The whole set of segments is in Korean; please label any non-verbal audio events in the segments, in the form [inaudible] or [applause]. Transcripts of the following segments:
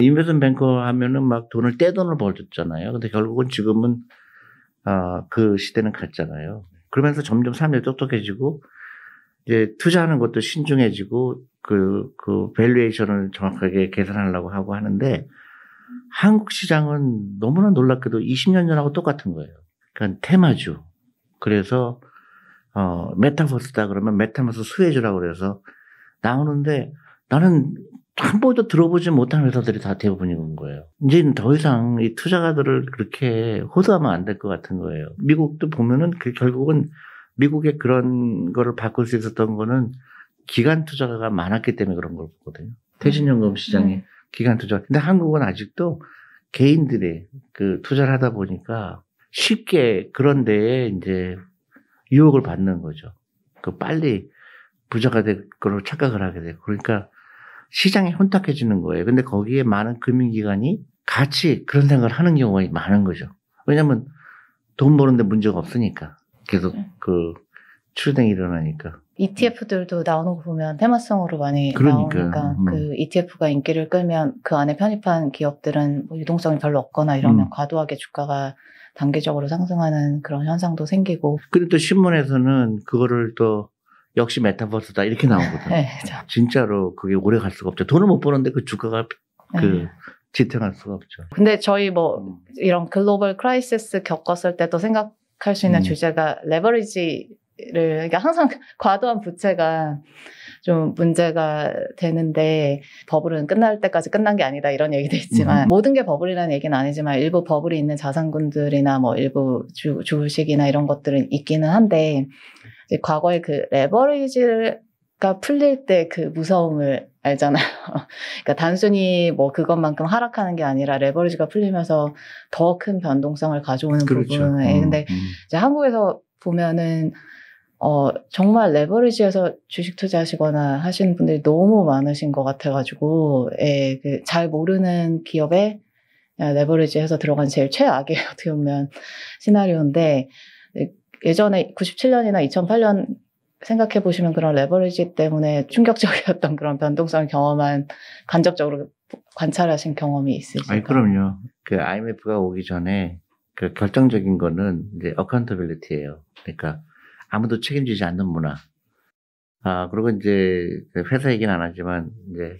invest banker 하면은 막 돈을 떼돈을 벌었잖아요. 근데 결국은 지금은 아, 그 시대는 갔잖아요. 그러면서 점점 사람들이 똑똑해지고 이제 투자하는 것도 신중해지고 그, 그 valuation을 정확하게 계산하려고 하고 하는데 한국 시장은 너무나 놀랍게도 20년 전하고 똑같은 거예요. 그러니까 테마주. 그래서 어, 메타버스다 그러면 메타버스 수혜주라고 그래서 나오는데 나는 한 번도 들어보지 못한 회사들이 다 대부분인 거예요. 이제는 더 이상 이 투자가들을 그렇게 호소하면 안 될 것 같은 거예요. 미국도 보면은 그 결국은 미국의 그런 거를 바꿀 수 있었던 거는 기간 투자가 많았기 때문에 그런 걸 보거든요. 퇴직연금 시장에 네. 기간 투자. 근데 한국은 아직도 개인들이 그 투자를 하다 보니까 쉽게 그런 데에 이제 유혹을 받는 거죠. 그 빨리 부자가 될 거로 착각을 하게 되고. 그러니까 시장이 혼탁해지는 거예요. 근데 거기에 많은 금융기관이 같이 그런 생각을 하는 경우가 많은 거죠. 왜냐면 돈 버는데 문제가 없으니까. 계속 네. 그 출생이 일어나니까. ETF들도 나오는 거 보면 테마성으로 많이 그러니까, 나오니까 음. 그 ETF가 인기를 끌면 그 안에 편입한 기업들은 뭐 유동성이 별로 없거나 이러면 음. 과도하게 주가가 단계적으로 상승하는 그런 현상도 생기고. 근데 또 신문에서는 그거를 또 역시 메타버스다 이렇게 나오거든요. [laughs] 네, 진짜로 그게 오래 갈 수가 없죠. 돈을 못 버는데 그 주가가 그 네. 지탱할 수가 없죠. 근데 저희 뭐 음. 이런 global crisis 겪었을 때도 생각할 수 있는 음. 주제가 leverage를 그러니까 항상 [laughs] 과도한 부채가 좀 문제가 되는데 버블은 끝날 때까지 끝난 게 아니다 이런 얘기도 있지만 음. 모든 게 버블이라는 얘기는 아니지만 일부 버블이 있는 자산군들이나 뭐 일부 주, 주식이나 이런 것들은 있기는 한데 과거에 그 레버리지가 풀릴 때 그 무서움을 알잖아요. [laughs] 그러니까 단순히 뭐 그것만큼 하락하는 게 아니라 레버리지가 풀리면서 더 큰 변동성을 가져오는 그렇죠. 부분에 음, 근데 음. 이제 한국에서 보면은 어 정말 레버리지에서 주식 투자하시거나 하시는 분들이 너무 많으신 것 같아가지고 예, 그 잘 모르는 기업에 레버리지해서 들어간 제일 최악의 어떻게 보면 시나리오인데 예전에 97년이나 2008년 생각해 보시면 그런 레버리지 때문에 충격적이었던 그런 변동성을 경험한 간접적으로 관찰하신 경험이 있으실까요? 아니 그럼요. 그 IMF가 오기 전에 그 결정적인 거는 이제 어카운터빌리티예요. 그러니까 아무도 책임지지 않는 문화. 아 그리고 이제 그 회사 얘기는 안 하지만 이제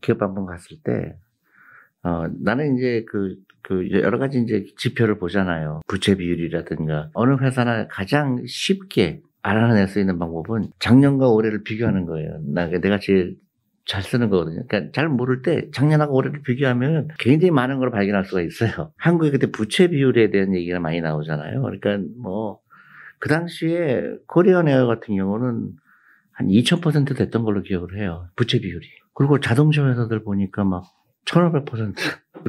기업 한번 갔을 때 어, 나는 이제 그, 그, 여러 가지 이제 지표를 보잖아요. 부채 비율이라든가. 어느 회사나 가장 쉽게 알아낼 수 있는 방법은 작년과 올해를 비교하는 거예요. 나, 내가 제일 잘 쓰는 거거든요. 그러니까 잘 모를 때 작년하고 올해를 비교하면 굉장히 많은 걸 발견할 수가 있어요. [laughs] 한국에 그때 부채 비율에 대한 얘기가 많이 나오잖아요. 그러니까 뭐, 그 당시에 코리안 에어 같은 경우는 한 2000% 됐던 걸로 기억을 해요. 부채 비율이. 그리고 자동차 회사들 보니까 막 1500%.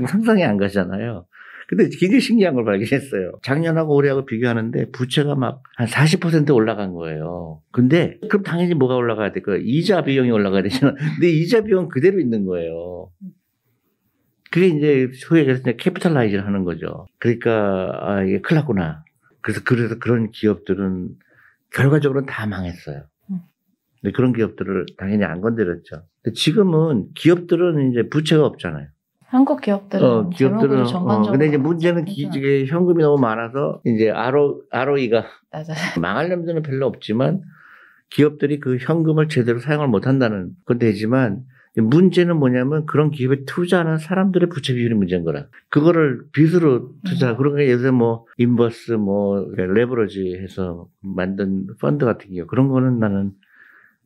상상이 안 가잖아요. 근데 굉장히 신기한 걸 발견했어요. 작년하고 올해하고 비교하는데 부채가 막 한 40% 올라간 거예요. 근데 그럼 당연히 뭐가 올라가야 돼? 그 이자 비용이 올라가야 되잖아. 근데 이자 비용 그대로 있는 거예요. 그게 이제 소위 얘기해서 capitalize를 하는 거죠. 그러니까 아 이게 큰일 났구나. 그래서 그래서 그런 기업들은 결과적으로는 다 망했어요. 근데 그런 기업들을 당연히 안 건드렸죠. 근데 지금은 기업들은 이제 부채가 없잖아요. 한국 기업들은 어, 기업들은 어, 전반적으로 어, 근데 이제 문제는 기, 이게 현금이 너무 많아서 이제 RO, ROE가 [laughs] 망할 염두는 별로 없지만 기업들이 그 현금을 제대로 사용을 못 한다는 건 되지만 문제는 뭐냐면 그런 기업에 투자하는 사람들의 부채 비율이 문제인 거라. 그거를 빚으로 투자. 음. 그러니까 예를 들어 뭐 인버스 뭐 레버러지 해서 만든 펀드 같은 경우 그런 거는 나는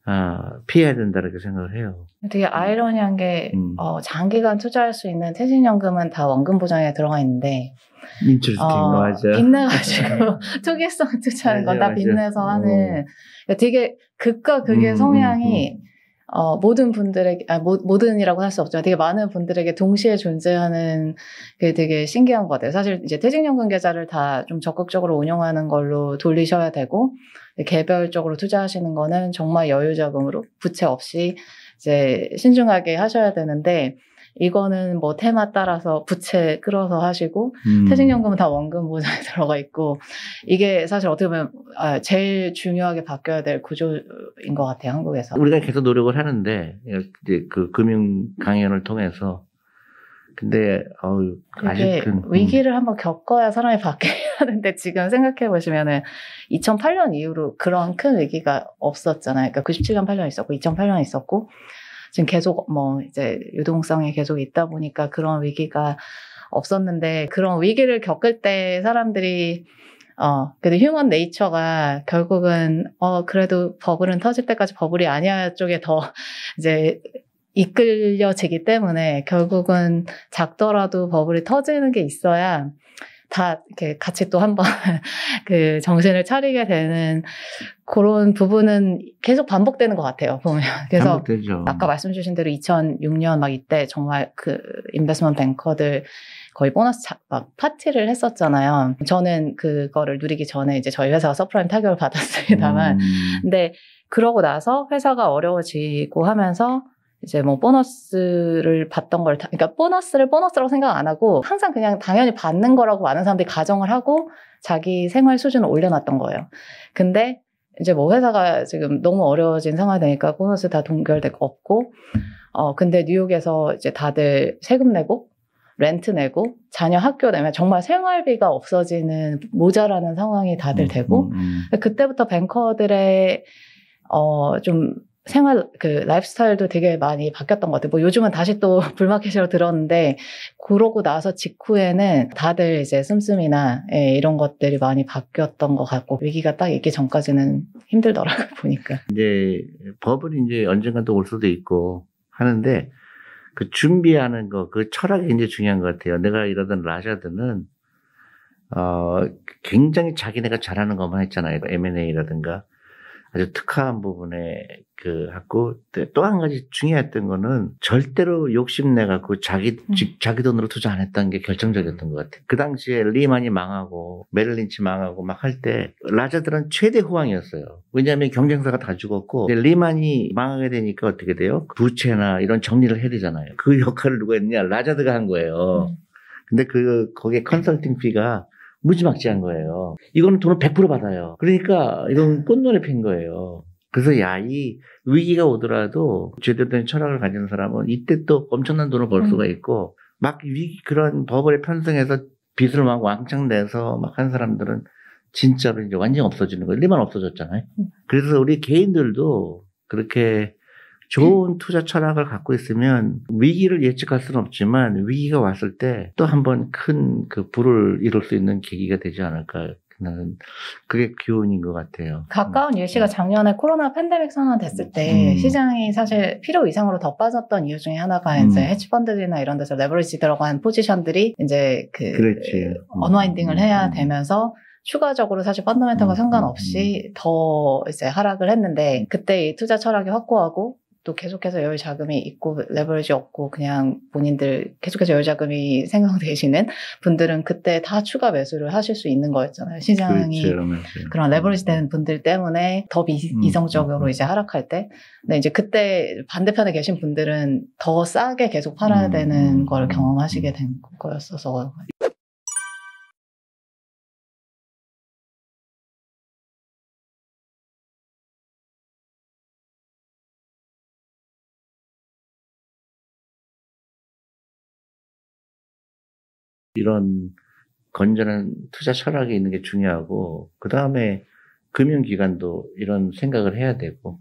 아, 피해야 된다고 생각을 해요. 되게 아이러니한 게 음. 어, 장기간 투자할 수 있는 퇴직연금은 다 원금 보장에 들어가 있는데 인출스팅 어, 맞아. 빚내가지고 [laughs] 투기성 투자하는 건다 빚내서 하는 그러니까 되게 극과 극의 음, 성향이 음, 음. 어, 모든 분들에게, 아, 모, 모든이라고 할수 없지만 되게 많은 분들에게 동시에 존재하는 게 되게 신기한 것 같아요. 사실 이제 퇴직연금 계좌를 다 좀 적극적으로 운영하는 걸로 돌리셔야 되고, 개별적으로 투자하시는 거는 정말 여유자금으로 부채 없이 이제 신중하게 하셔야 되는데, 이거는 뭐 테마 따라서 부채 끌어서 하시고 음. 퇴직연금은 다 원금 보장에 [laughs] 들어가 있고 이게 사실 어떻게 보면 아, 제일 중요하게 바뀌어야 될 구조인 것 같아요 한국에서 우리가 계속 노력을 하는데 이제 그 금융 강연을 통해서 근데 어우 아직은 음. 위기를 한번 겪어야 사람이 [laughs] 바뀌게 하는데 지금 생각해 보시면은 2008년 이후로 그런 큰 위기가 없었잖아요. 그러니까 97년 8년 있었고 2008년 있었고 지금 계속 뭐 이제 유동성이 계속 있다 보니까 그런 위기가 없었는데 그런 위기를 겪을 때 사람들이 어, 그래도 휴먼 네이처가 결국은, 어, 그래도 버블은 터질 때까지 버블이 아니야 쪽에 더 [laughs] 이제 이끌려지기 때문에 결국은 작더라도 버블이 터지는 게 있어야 다 이렇게 같이 또 한번 [laughs] 그 정신을 차리게 되는 그런 부분은 계속 반복되는 것 같아요, 보면. 그래서 반복되죠. 아까 말씀 주신 대로 2006년 막 이때 정말 그 investment banker들 거의 보너스 차, 막 파티를 했었잖아요. 저는 그거를 누리기 전에 이제 저희 회사가 서프라임 타격을 [laughs] 받았습니다만. 음, 근데 그러고 나서 회사가 어려워지고 하면서 이제 뭐 보너스를 받던 걸, 다- 그러니까 보너스를 보너스라고 생각 안 하고 항상 그냥 당연히 받는 거라고 많은 사람들이 가정을 하고 자기 생활 수준을 올려놨던 거예요. 근데 이제 뭐 회사가 지금 너무 어려워진 상황이 되니까 보너스 다 동결되고 없고, 어, 근데 뉴욕에서 이제 다들 세금 내고, 렌트 내고, 자녀 학교 내면 정말 생활비가 없어지는 모자라는 상황이 다들 음, 되고, 음, 음. 그때부터 뱅커들의 어 좀 생활 그 라이프스타일도 되게 많이 바뀌었던 것 같아요. 뭐 요즘은 다시 또 [laughs] 불마켓으로 들었는데 그러고 나서 직후에는 다들 이제 씀씀이나 예, 이런 것들이 많이 바뀌었던 것 같고 위기가 딱 있기 전까지는 힘들더라고요 [laughs] 보니까. 이제 버블이 이제 언젠가 또올 수도 있고 하는데 그 준비하는 거, 그 철학이 이제 중요한 것 같아요. 내가 이러던 라자드는 어 굉장히 자기네가 잘하는 것만 했잖아요. M&A라든가 아주 특화한 부분에 그 하고 또 한 가지 중요했던 거는 절대로 욕심내 갖고 자기 음. 지- 자기 돈으로 투자 안 했다는 게 결정적이었던 것 같아요. 그 당시에 리만이 망하고 메릴린치 망하고 막 할 때 라자들은 최대 호황이었어요. 왜냐하면 경쟁사가 다 죽었고 리만이 망하게 되니까 어떻게 돼요? 부채나 이런 정리를 해야 되잖아요. 그 역할을 누가 했냐? 라자드가 한 거예요. 음. 근데 그 거기에 컨설팅 피가 무지막지한 거예요. 이거는 돈을 100% 받아요. 그러니까 이건 꽃노래 핀 거예요. 그래서 야, 이 위기가 오더라도 제대로 된 철학을 가진 사람은 이때 또 엄청난 돈을 벌 수가 음. 있고 막 위기 그런 버블에 편승해서 빚을 막 왕창 내서 막 한 사람들은 진짜로 이제 완전 없어지는 거예요. 리만 없어졌잖아요. 음. 그래서 우리 개인들도 그렇게 좋은 투자 철학을 갖고 있으면 위기를 예측할 수는 없지만 위기가 왔을 때 또 한 번 큰 그 불을 이룰 수 있는 계기가 되지 않을까. 나는 그게 교훈인 것 같아요. 가까운 예시가 작년에 코로나 팬데믹 선언됐을 때 음. 시장이 사실 필요 이상으로 더 빠졌던 이유 중에 하나가 음. 이제 헤지펀드들이나 이런 데서 레버리지 들어간 포지션들이 이제 그 그렇지. 언와인딩을 해야 음. 되면서 추가적으로 사실 펀더멘털과 음, 상관없이 더 이제 하락을 했는데 그때 이 투자 철학이 확고하고 또 계속해서 여유 자금이 있고 레버리지 없고 그냥 본인들 계속해서 여유 자금이 [laughs] 생성되시는 분들은 그때 다 추가 매수를 하실 수 있는 거였잖아요. 시장이 그렇죠. 그러면서. 그런 레버리지 된 분들 때문에 더 미, 음, 이성적으로 음. 이제 하락할 때. 근데 이제 그때 반대편에 계신 분들은 더 싸게 계속 팔아야 음, 되는 음, 걸 음, 경험하시게 음. 된 거였어서. 이런 건전한 투자 철학이 있는 게 중요하고 그 다음에 금융기관도 이런 생각을 해야 되고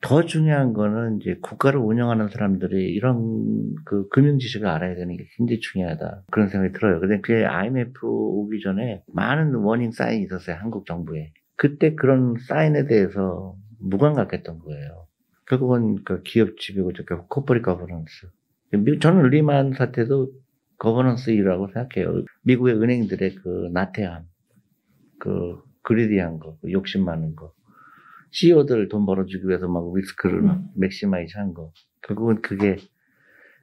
더 중요한 거는 이제 국가를 운영하는 사람들이 이런 그 금융 지식을 알아야 되는 게 굉장히 중요하다 그런 생각이 들어요. 근데 그 IMF 오기 전에 많은 warning sign이 있었어요 한국 정부에. 그때 그런 사인에 대해서 무감각했던 거예요. 결국은 그 기업 지배구조 저게 corporate governance. 미- 저는 리만 사태도 governance이라고 생각해요. 미국의 은행들의 그 나태함, 그 greedy한 거, 그 욕심 많은 거, CEO들 돈 벌어주기 위해서 막 리스크를 막 음. maximize 한 거, 결국은 그게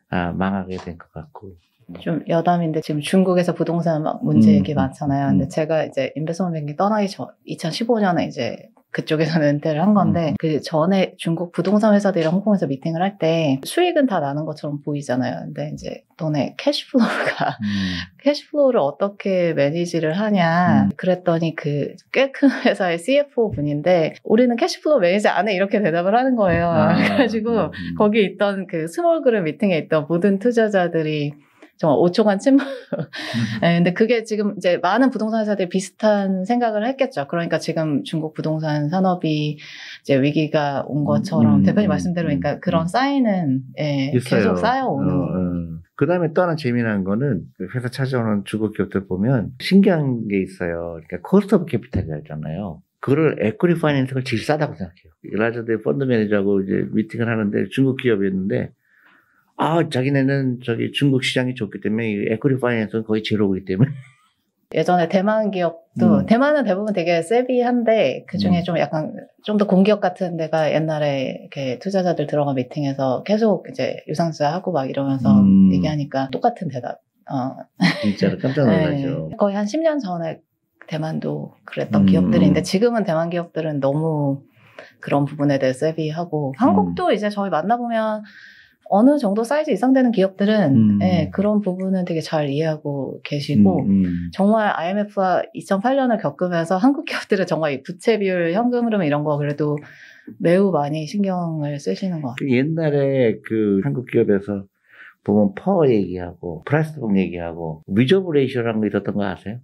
아, 망하게 된 것 같고. 좀 여담인데 지금 중국에서 부동산 막 문제 음, 얘기 많잖아요. 근데 음. 제가 이제 investment banking 떠나기 전 2015년에 이제 그쪽에서는 은퇴를 한 건데 음. 그 전에 중국 부동산 회사들이랑 홍콩에서 미팅을 할 때 수익은 다 나는 것처럼 보이잖아요. 근데 이제 너네 cash flow가 음. [laughs] cash flow를 어떻게 manage를 하냐 음. 그랬더니 그 꽤 큰 [laughs] 회사의 CFO 분인데 우리는 cash flow manage 안 해 이렇게 대답을 하는 거예요. 아, [laughs] 그래가지고 음, 음. 거기 있던 그 small group meeting에 있던 모든 투자자들이 정말 5초간 침묵. 네, 근데 그게 지금 이제 많은 부동산 회사들이 비슷한 생각을 했겠죠. 그러니까 지금 중국 부동산 산업이 이제 위기가 온 것처럼 음, 대표님 음, 말씀대로 그러니까 음, 그런 음. 사인은 예. 계속 쌓여오는 어, 그 다음에 또 하나 재미난 거는 그 회사 찾아오는 중국 기업들 보면 신기한 게 있어요. 그러니까 cost of capital이잖아요. 그거를 equity finance가 제일 싸다고 생각해요. 라자드의 펀드 매니저하고 이제 미팅을 하는데 중국 기업이었는데 아, 자기네는 저기 중국 시장이 좋기 때문에 이 에코리 파이낸스는 거의 제로이기 때문에 [laughs] 예전에 대만 기업도 음. 대만은 대부분 되게 세비한데 그 중에 음. 좀 약간 좀 더 공기업 같은 데가 옛날에 이렇게 투자자들 들어가 미팅에서 계속 이제 유상증자 하고 막 이러면서 음. 얘기하니까 똑같은 대답. 어, 진짜로 [laughs] 깜짝 놀라죠. 네. 거의 한 10년 전에 대만도 그랬던 음. 기업들인데 지금은 대만 기업들은 너무 그런 부분에 대해 savvy하고 한국도 이제 저희 만나보면 어느 정도 사이즈 이상 되는 기업들은 음. 예, 그런 부분은 되게 잘 이해하고 계시고 음, 음. 정말 IMF와 2008년을 겪으면서 한국 기업들은 정말 이 부채 비율, 현금 흐름 이런 거 그래도 매우 많이 신경을 쓰시는 것 같아요. 그 옛날에 그 한국 기업에서 보면 PER 얘기하고 price book 얘기하고 reserve ratio라는 거 있었던 거 아세요?